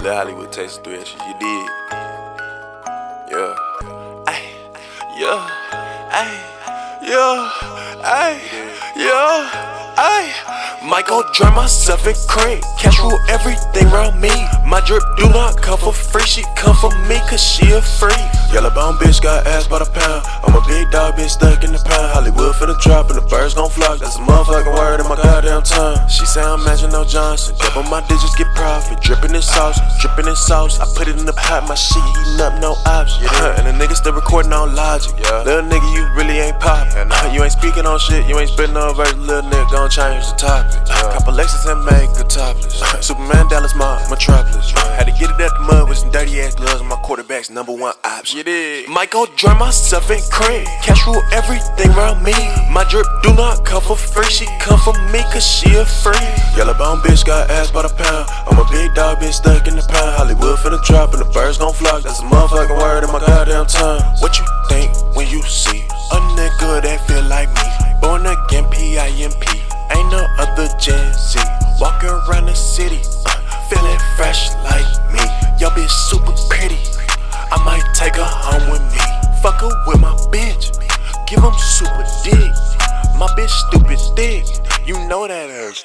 Let Hollywood taste three shit you did. Yeah. Ay, yeah. Ay, yeah. Ay, yeah. Ay. Might go drown myself in cream. Cash rule everything around me. My drip do not come for free. She come for me cause she a free. Yellow bone bitch got ass by the pound. I'm a big dog, bitch stuck in the pound. Hollywood for the drop and the birds gon' flock. That's a motherfucking word She say I'm Magic No Johnson. Double my digits, get profit. Drippin' in sauce, drippin' in sauce. I put it in the pot, my shit heating up, no option. Yeah. and the nigga still recording on logic. Yeah. Little nigga, you really ain't poppin'. Yeah, you ain't speaking on shit, you ain't spitting on verse. Little nigga gon' change the topic. Yeah. Couple Lexus and make a topless. Superman Dallas, my metropolis. Had to get it at the mud with some dirty ass gloves. My quarterback's number one option. You did. Michael drown myself in cream. Cash rule everything around me. My drip do not come for free. She come for me cause she a free. Yellow bone bitch got ass by the pound. I'm a big dog, bitch stuck in the pound. Hollywood for the drop and the birds gon' flock. That's a motherfucking word in my goddamn tongue. What you think when you see a nigga that feel like me? Born again, P-I-M-P. Ain't no other Gen Z. Walking around the city, uh, feeling fresh like me. Yo, bitch super pretty. I might take her home with me. Fuck her with my bitch. Give him super dick. That ass.